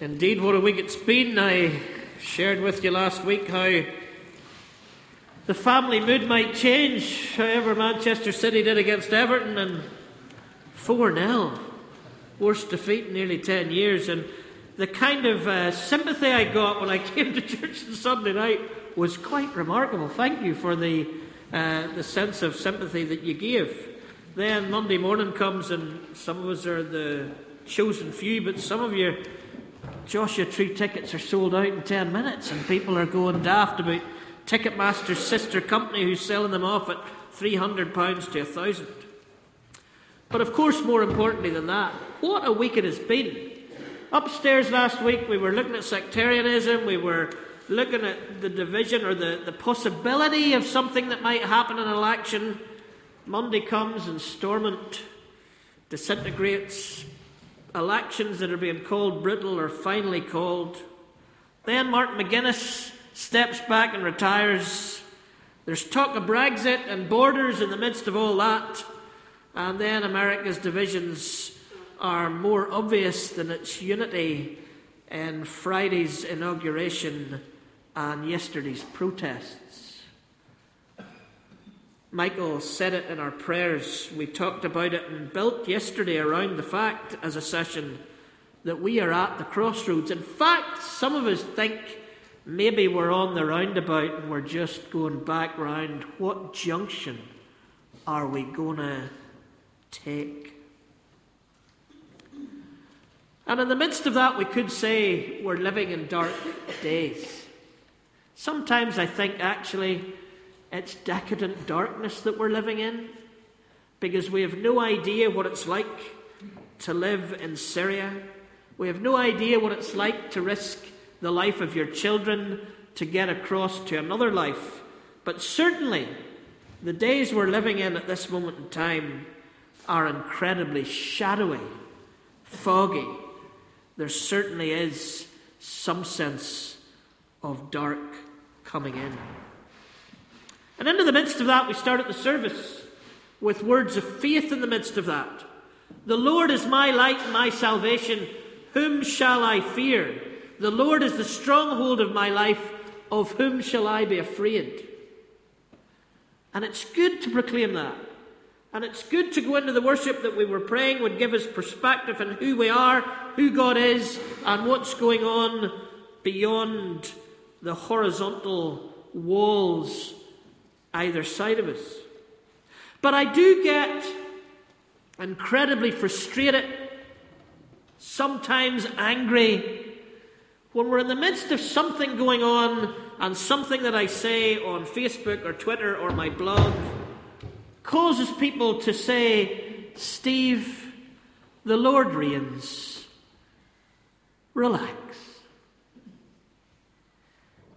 Indeed, what a week it's been. I shared with you last week how the family mood might change, however, Manchester City did against Everton, and 4 0. Worst defeat in nearly 10 years. And the kind of uh, sympathy I got when I came to church on Sunday night was quite remarkable. Thank you for the, uh, the sense of sympathy that you gave. Then Monday morning comes, and some of us are the chosen few, but some of you Joshua Tree tickets are sold out in 10 minutes, and people are going daft about Ticketmaster's sister company who's selling them off at £300 to 1000 But of course, more importantly than that, what a week it has been. Upstairs last week, we were looking at sectarianism, we were looking at the division or the, the possibility of something that might happen in an election. Monday comes and Stormont disintegrates, elections that are being called brutal are finally called. Then Mark McGuinness steps back and retires. There's talk of Brexit and borders in the midst of all that. And then America's divisions are more obvious than its unity in Friday's inauguration and yesterday's protests. Michael said it in our prayers. We talked about it and built yesterday around the fact as a session that we are at the crossroads. In fact, some of us think maybe we're on the roundabout and we're just going back round. What junction are we going to take? And in the midst of that, we could say we're living in dark days. Sometimes I think actually it's decadent darkness that we're living in because we have no idea what it's like to live in Syria. We have no idea what it's like to risk the life of your children to get across to another life. But certainly, the days we're living in at this moment in time are incredibly shadowy, foggy. There certainly is some sense of dark coming in. And into the midst of that, we started the service with words of faith in the midst of that. The Lord is my light and my salvation. Whom shall I fear? The Lord is the stronghold of my life. Of whom shall I be afraid? And it's good to proclaim that. And it's good to go into the worship that we were praying would give us perspective on who we are, who God is, and what's going on beyond the horizontal walls either side of us. But I do get incredibly frustrated, sometimes angry, when we're in the midst of something going on and something that I say on Facebook or Twitter or my blog causes people to say, Steve, the Lord reigns. Relax.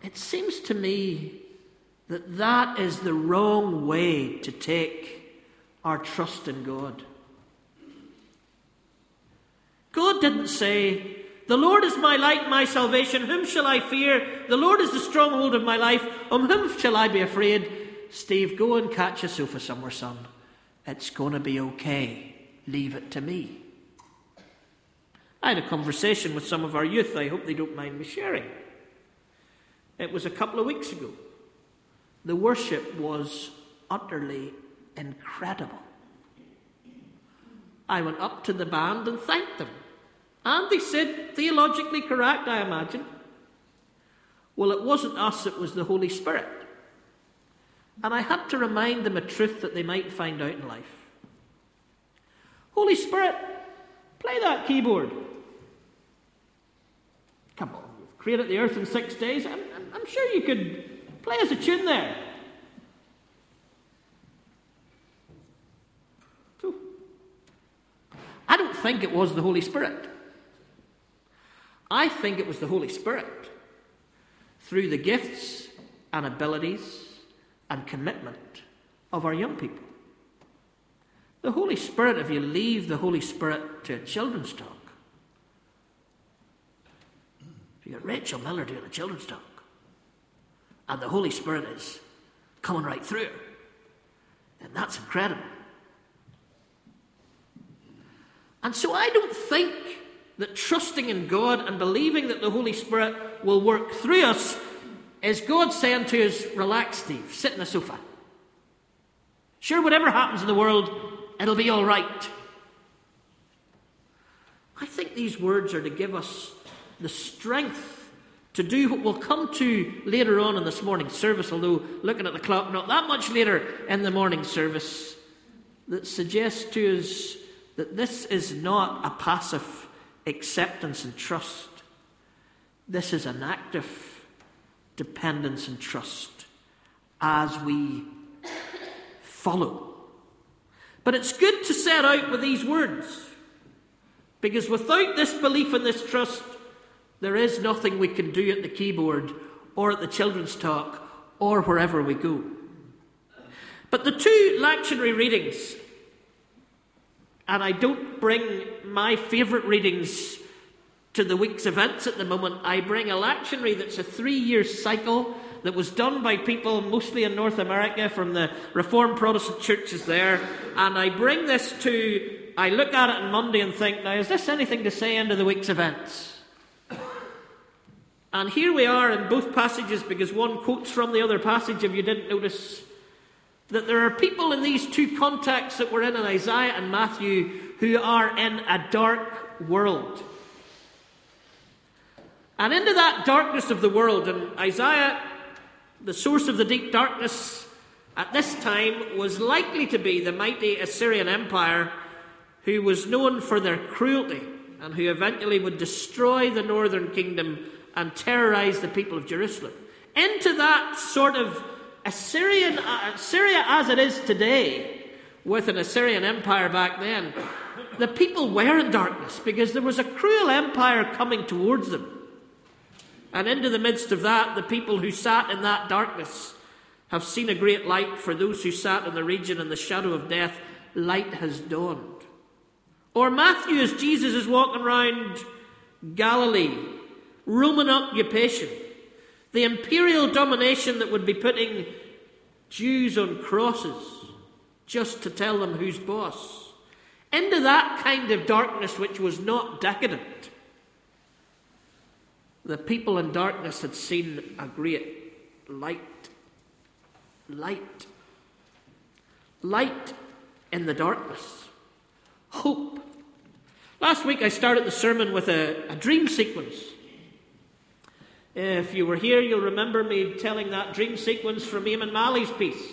It seems to me that that is the wrong way to take our trust in God. God didn't say, The Lord is my light, my salvation. Whom shall I fear? The Lord is the stronghold of my life. On whom shall I be afraid? Steve, go and catch a sofa somewhere, son. It's going to be okay. Leave it to me. I had a conversation with some of our youth. I hope they don't mind me sharing. It was a couple of weeks ago. The worship was utterly incredible. I went up to the band and thanked them. And they said, theologically correct, I imagine. Well, it wasn't us, it was the Holy Spirit. And I had to remind them a truth that they might find out in life. Holy Spirit, play that keyboard. Come on, you've created the earth in six days. I'm, I'm sure you could Play us a tune there. I don't think it was the Holy Spirit. I think it was the Holy Spirit through the gifts and abilities and commitment of our young people. The Holy Spirit, if you leave the Holy Spirit to a children's talk, if you got Rachel Miller doing a children's talk, and the Holy Spirit is coming right through her. And that's incredible. And so I don't think that trusting in God and believing that the Holy Spirit will work through us is God saying to us, Relax, Steve, sit in the sofa. Sure, whatever happens in the world, it'll be all right. I think these words are to give us the strength to do what we'll come to later on in this morning's service, although looking at the clock, not that much later in the morning service, that suggests to us that this is not a passive acceptance and trust. This is an active dependence and trust as we follow. But it's good to set out with these words because without this belief and this trust, there is nothing we can do at the keyboard or at the children's talk or wherever we go. But the two lectionary readings, and I don't bring my favourite readings to the week's events at the moment, I bring a lectionary that's a three year cycle that was done by people mostly in North America from the Reformed Protestant churches there. And I bring this to, I look at it on Monday and think, now, is this anything to say into the week's events? And here we are in both passages because one quotes from the other passage, if you didn't notice, that there are people in these two contexts that we're in in Isaiah and Matthew who are in a dark world. And into that darkness of the world, and Isaiah, the source of the deep darkness at this time, was likely to be the mighty Assyrian Empire, who was known for their cruelty and who eventually would destroy the northern kingdom and terrorize the people of Jerusalem. Into that sort of Assyrian, uh, Syria as it is today, with an Assyrian empire back then, the people were in darkness because there was a cruel empire coming towards them. And into the midst of that, the people who sat in that darkness have seen a great light. For those who sat in the region in the shadow of death, light has dawned. Or Matthew, as Jesus is walking around Galilee, Roman occupation, the imperial domination that would be putting Jews on crosses just to tell them who's boss, into that kind of darkness which was not decadent. The people in darkness had seen a great light. Light. Light in the darkness. Hope. Last week I started the sermon with a, a dream sequence. If you were here, you'll remember me telling that dream sequence from Eamonn Mallie's piece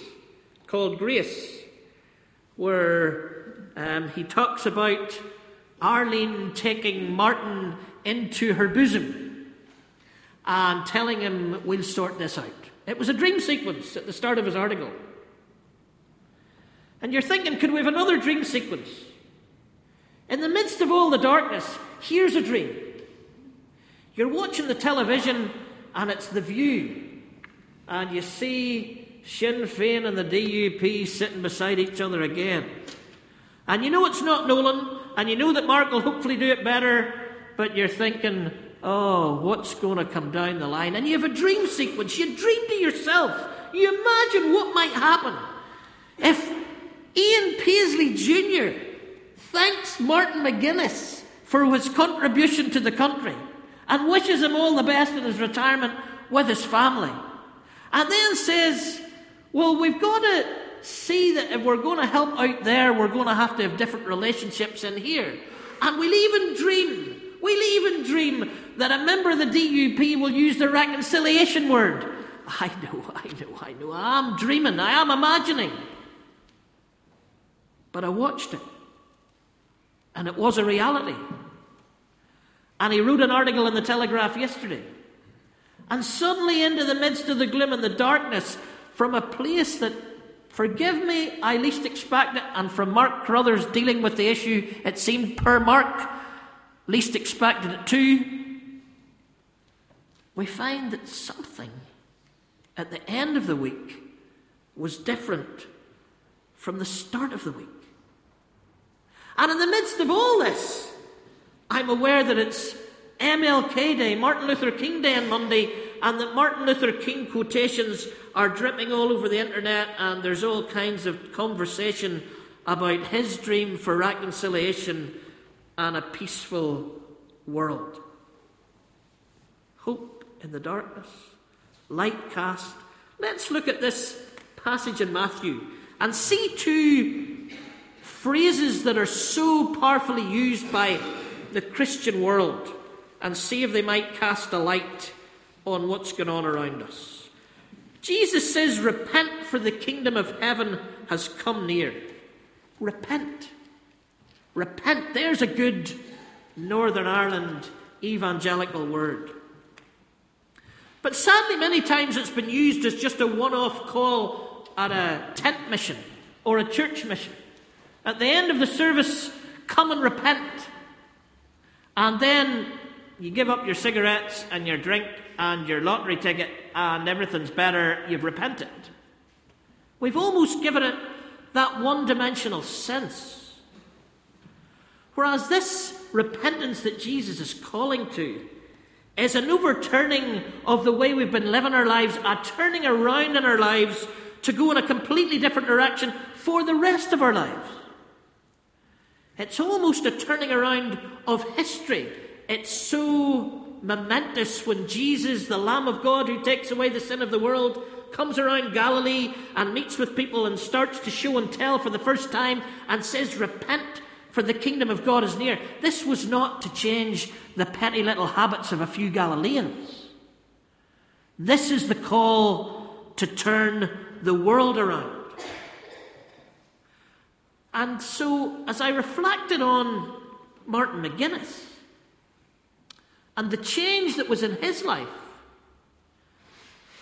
called Grace, where um, he talks about Arlene taking Martin into her bosom and telling him, We'll sort this out. It was a dream sequence at the start of his article. And you're thinking, could we have another dream sequence? In the midst of all the darkness, here's a dream. You're watching the television and it's the view, and you see Sinn Féin and the DUP sitting beside each other again. And you know it's not Nolan, and you know that Mark will hopefully do it better, but you're thinking, oh, what's going to come down the line? And you have a dream sequence. You dream to yourself. You imagine what might happen if Ian Paisley Jr. thanks Martin McGuinness for his contribution to the country and wishes him all the best in his retirement with his family. And then says, Well, we've got to see that if we're going to help out there, we're going to have to have different relationships in here. And we'll even dream, we'll even dream that a member of the DUP will use the reconciliation word. I know, I know, I know. I'm dreaming, I am imagining. But I watched it, and it was a reality. And he wrote an article in the Telegraph yesterday. And suddenly, into the midst of the gloom and the darkness, from a place that, forgive me, I least expected, and from Mark Carruthers dealing with the issue, it seemed per Mark, least expected it too, we find that something at the end of the week was different from the start of the week. And in the midst of all this, I'm aware that it's MLK Day, Martin Luther King Day on Monday, and that Martin Luther King quotations are dripping all over the internet, and there's all kinds of conversation about his dream for reconciliation and a peaceful world. Hope in the darkness, light cast. Let's look at this passage in Matthew and see two phrases that are so powerfully used by the Christian world and see if they might cast a light on what's going on around us. Jesus says, Repent, for the kingdom of heaven has come near. Repent. Repent. There's a good Northern Ireland evangelical word. But sadly, many times it's been used as just a one off call at a tent mission or a church mission. At the end of the service, come and repent. And then you give up your cigarettes and your drink and your lottery ticket, and everything's better. You've repented. We've almost given it that one dimensional sense. Whereas this repentance that Jesus is calling to is an overturning of the way we've been living our lives, a turning around in our lives to go in a completely different direction for the rest of our lives. It's almost a turning around of history. It's so momentous when Jesus, the Lamb of God who takes away the sin of the world, comes around Galilee and meets with people and starts to show and tell for the first time and says, Repent, for the kingdom of God is near. This was not to change the petty little habits of a few Galileans. This is the call to turn the world around. And so, as I reflected on Martin McGuinness and the change that was in his life,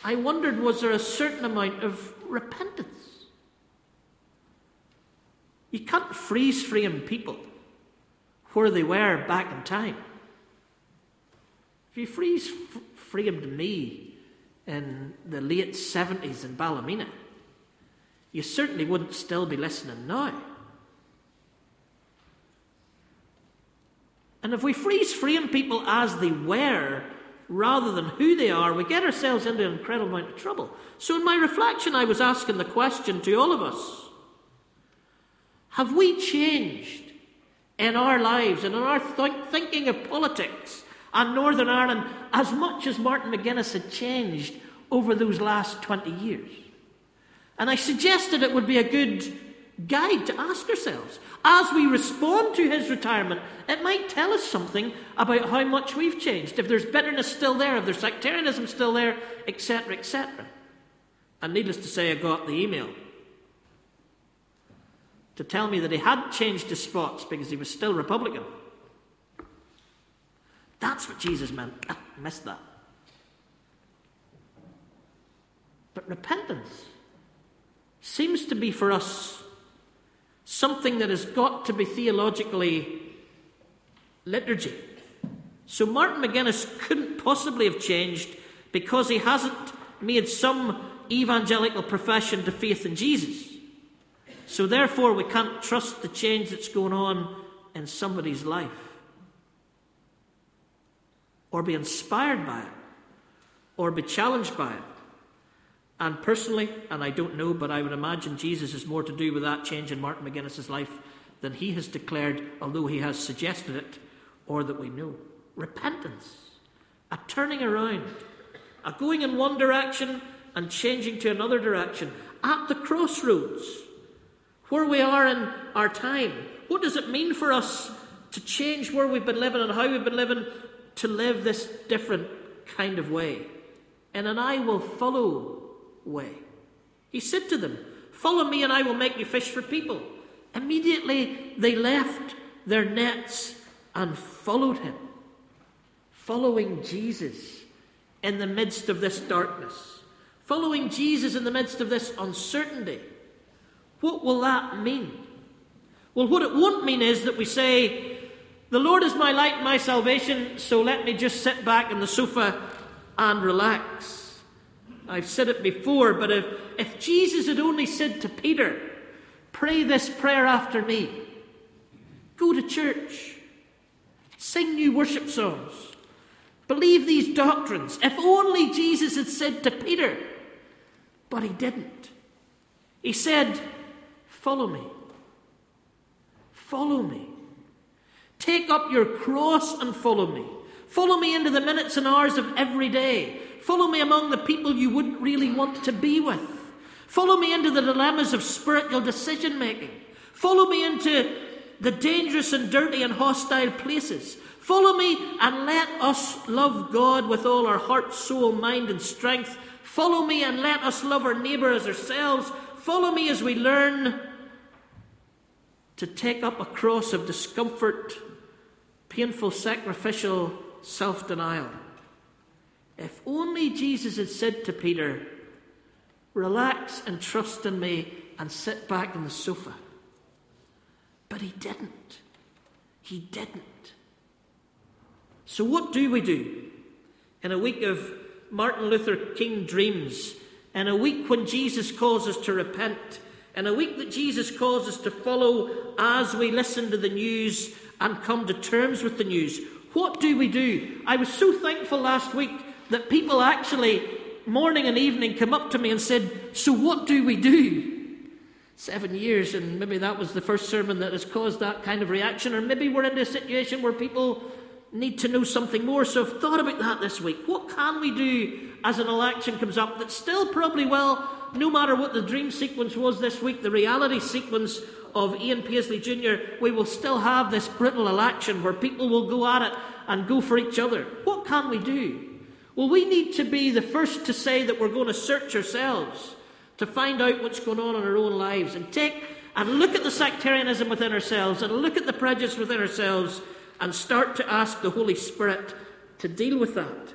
I wondered was there a certain amount of repentance? You can't freeze frame people where they were back in time. If you freeze framed me in the late 70s in Ballymena, you certainly wouldn't still be listening now. And if we freeze frame people as they were rather than who they are, we get ourselves into an incredible amount of trouble. So, in my reflection, I was asking the question to all of us have we changed in our lives and in our th- thinking of politics and Northern Ireland as much as Martin McGuinness had changed over those last 20 years? And I suggested it would be a good guide to ask ourselves. As we respond to his retirement, it might tell us something about how much we've changed. If there's bitterness still there, if there's sectarianism still there, etc., etc. And needless to say, I got the email to tell me that he had changed his spots because he was still Republican. That's what Jesus meant. I missed that. But repentance seems to be for us something that has got to be theologically liturgy. So Martin McGuinness couldn't possibly have changed because he hasn't made some evangelical profession to faith in Jesus. So therefore, we can't trust the change that's going on in somebody's life or be inspired by it or be challenged by it. And personally, and I don't know, but I would imagine Jesus has more to do with that change in Martin McGuinness's life than he has declared, although he has suggested it, or that we know. Repentance, a turning around, a going in one direction and changing to another direction at the crossroads where we are in our time. What does it mean for us to change where we've been living and how we've been living to live this different kind of way? In an I will follow way. He said to them, Follow me and I will make you fish for people. Immediately they left their nets and followed him, following Jesus in the midst of this darkness, following Jesus in the midst of this uncertainty. What will that mean? Well, what it won't mean is that we say, The Lord is my light and my salvation, so let me just sit back on the sofa and relax. I've said it before, but if, if Jesus had only said to Peter, Pray this prayer after me, go to church, sing new worship songs, believe these doctrines, if only Jesus had said to Peter, but he didn't. He said, Follow me. Follow me. Take up your cross and follow me. Follow me into the minutes and hours of every day. Follow me among the people you wouldn't really want to be with. Follow me into the dilemmas of spiritual decision making. Follow me into the dangerous and dirty and hostile places. Follow me and let us love God with all our heart, soul, mind, and strength. Follow me and let us love our neighbour as ourselves. Follow me as we learn to take up a cross of discomfort, painful, sacrificial self denial. If only Jesus had said to Peter, Relax and trust in me and sit back on the sofa. But he didn't. He didn't. So, what do we do in a week of Martin Luther King dreams, in a week when Jesus calls us to repent, in a week that Jesus calls us to follow as we listen to the news and come to terms with the news? What do we do? I was so thankful last week that people actually, morning and evening, come up to me and said, So, what do we do? seven years, and maybe that was the first sermon that has caused that kind of reaction, or maybe we're in a situation where people need to know something more. So I've thought about that this week. What can we do as an election comes up that still probably, well, no matter what the dream sequence was this week, the reality sequence of Ian Paisley Jr., we will still have this brittle election where people will go at it and go for each other. What can we do? Well, we need to be the first to say that we're going to search ourselves to find out what's going on in our own lives and take and look at the sectarianism within ourselves and look at the prejudice within ourselves and start to ask the Holy Spirit to deal with that.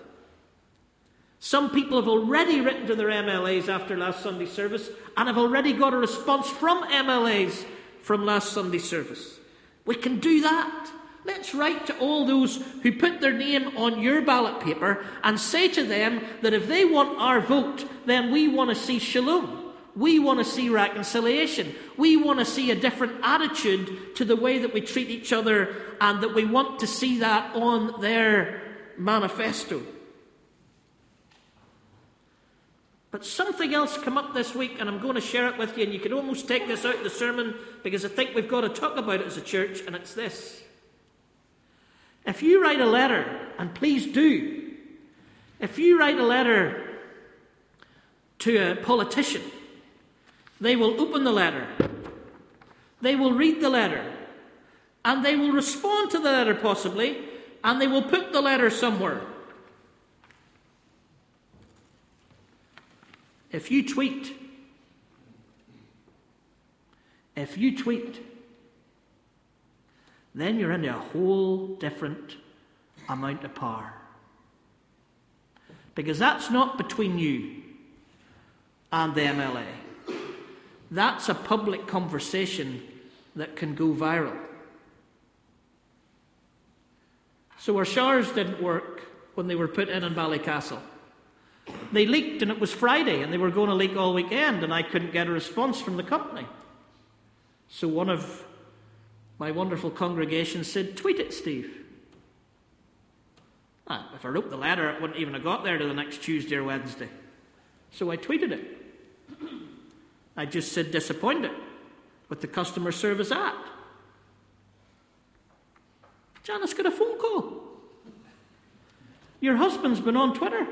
Some people have already written to their MLAs after last Sunday service and have already got a response from MLAs from last Sunday service. We can do that. Let's write to all those who put their name on your ballot paper and say to them that if they want our vote, then we want to see shalom. We want to see reconciliation. We want to see a different attitude to the way that we treat each other, and that we want to see that on their manifesto. But something else came up this week, and I'm going to share it with you, and you can almost take this out of the sermon because I think we've got to talk about it as a church, and it's this. If you write a letter, and please do, if you write a letter to a politician, they will open the letter, they will read the letter, and they will respond to the letter possibly, and they will put the letter somewhere. If you tweet, if you tweet, then you're into a whole different amount of power. Because that's not between you and the MLA. That's a public conversation that can go viral. So our showers didn't work when they were put in in Ballycastle. They leaked and it was Friday and they were going to leak all weekend and I couldn't get a response from the company. So one of my wonderful congregation said, Tweet it, Steve. Ah, if I wrote the letter, it wouldn't even have got there to the next Tuesday or Wednesday. So I tweeted it. I just said disappointed with the customer service act. Janice got a phone call. Your husband's been on Twitter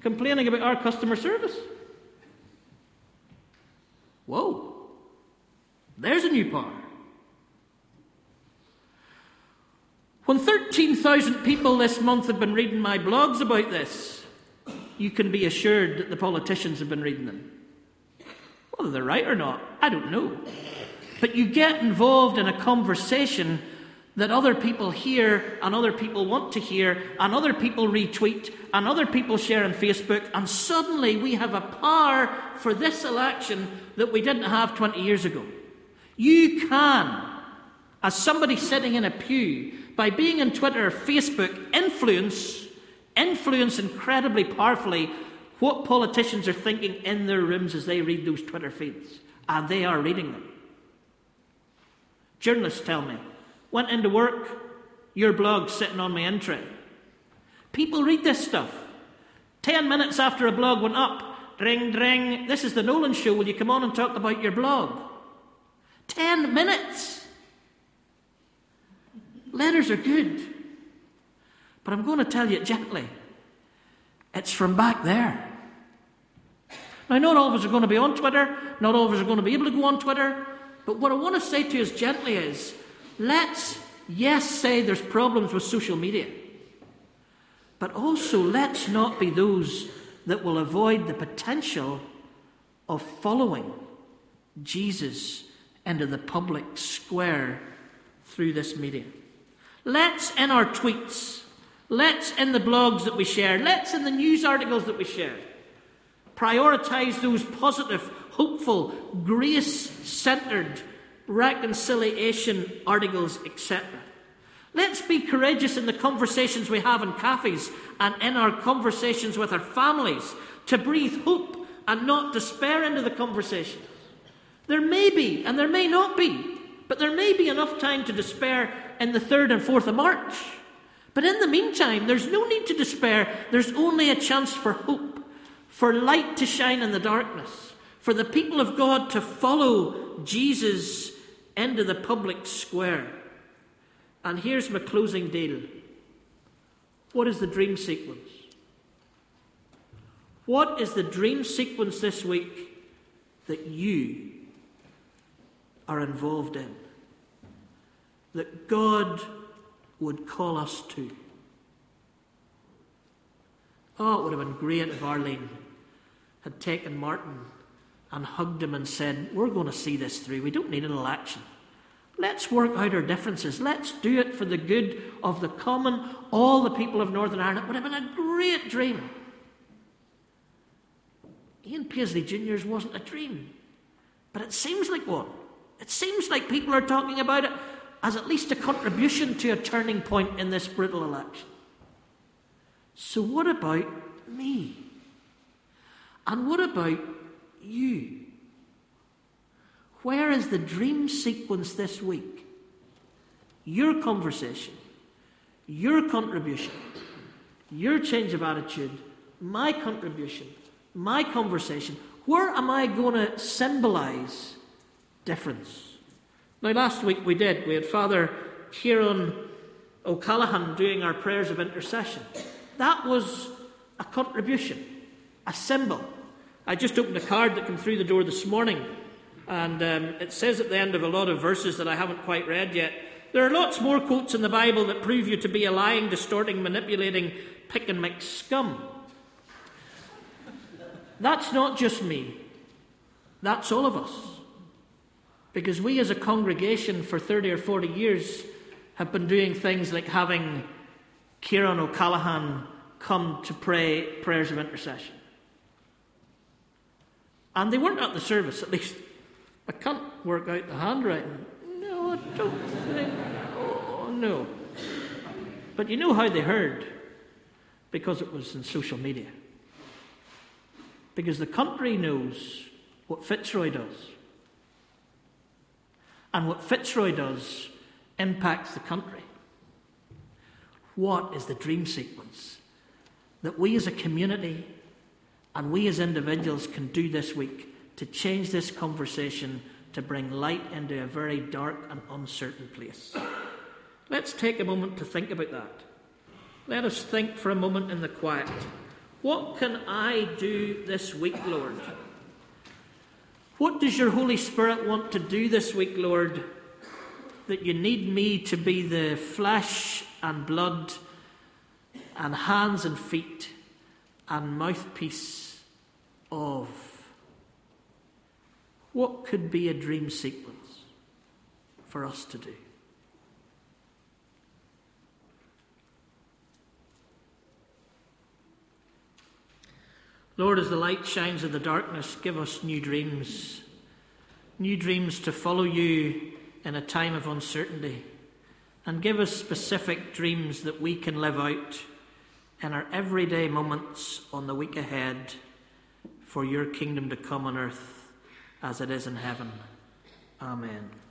complaining about our customer service. Whoa, there's a new power. When 13,000 people this month have been reading my blogs about this, you can be assured that the politicians have been reading them. Whether they're right or not, I don't know. But you get involved in a conversation that other people hear and other people want to hear and other people retweet and other people share on Facebook, and suddenly we have a power for this election that we didn't have 20 years ago. You can, as somebody sitting in a pew, by being on Twitter or Facebook, influence, influence incredibly powerfully what politicians are thinking in their rooms as they read those Twitter feeds. And they are reading them. Journalists tell me, went into work, your blog sitting on my entry. People read this stuff. Ten minutes after a blog went up, ring, ring, this is the Nolan Show, will you come on and talk about your blog? Ten minutes! Letters are good. But I'm going to tell you gently it's from back there. Now, not all of us are going to be on Twitter, not all of us are going to be able to go on Twitter, but what I want to say to you as gently is let's, yes, say there's problems with social media, but also let's not be those that will avoid the potential of following Jesus into the public square through this media. Let's, in our tweets, let's, in the blogs that we share, let's, in the news articles that we share, prioritise those positive, hopeful, grace centred reconciliation articles, etc. Let's be courageous in the conversations we have in cafes and in our conversations with our families to breathe hope and not despair into the conversations. There may be, and there may not be, but there may be enough time to despair in the 3rd and 4th of March. But in the meantime, there's no need to despair. There's only a chance for hope, for light to shine in the darkness, for the people of God to follow Jesus into the public square. And here's my closing deal. What is the dream sequence? What is the dream sequence this week that you are involved in? That God would call us to? Oh, it would have been great if Arlene had taken Martin and hugged him and said, We're going to see this through. We don't need an election. Let's work out our differences. Let's do it for the good of the common, all the people of Northern Ireland. It would have been a great dream. Ian Paisley Jr.'s wasn't a dream. But it seems like one. It seems like people are talking about it as at least a contribution to a turning point in this brutal election. So, what about me? And what about you? Where is the dream sequence this week? Your conversation, your contribution, your change of attitude, my contribution, my conversation. Where am I going to symbolize difference? Now, last week we did. We had Father Kieran O'Callaghan doing our prayers of intercession. That was a contribution, a symbol. I just opened a card that came through the door this morning and um, it says at the end of a lot of verses that I haven't quite read yet there are lots more quotes in the Bible that prove you to be a lying, distorting, manipulating, pick and mix scum. That's not just me, that's all of us. Because we as a congregation for 30 or 40 years have been doing things like having Kieran O'Callaghan come to pray prayers of intercession. And they weren't at the service, at least I can't work out the handwriting. No, I don't think. Oh, no. But you know how they heard? Because it was in social media. Because the country knows what Fitzroy does. And what Fitzroy does impacts the country. What is the dream sequence that we as a community and we as individuals can do this week to change this conversation to bring light into a very dark and uncertain place. Let's take a moment to think about that. Let us think for a moment in the quiet. What can I do this week, Lord? What does your Holy Spirit want to do this week, Lord, that you need me to be the flesh and blood and hands and feet and mouthpiece of? What could be a dream sequence for us to do? Lord, as the light shines in the darkness, give us new dreams, new dreams to follow you in a time of uncertainty, and give us specific dreams that we can live out in our everyday moments on the week ahead for your kingdom to come on earth as it is in heaven. Amen.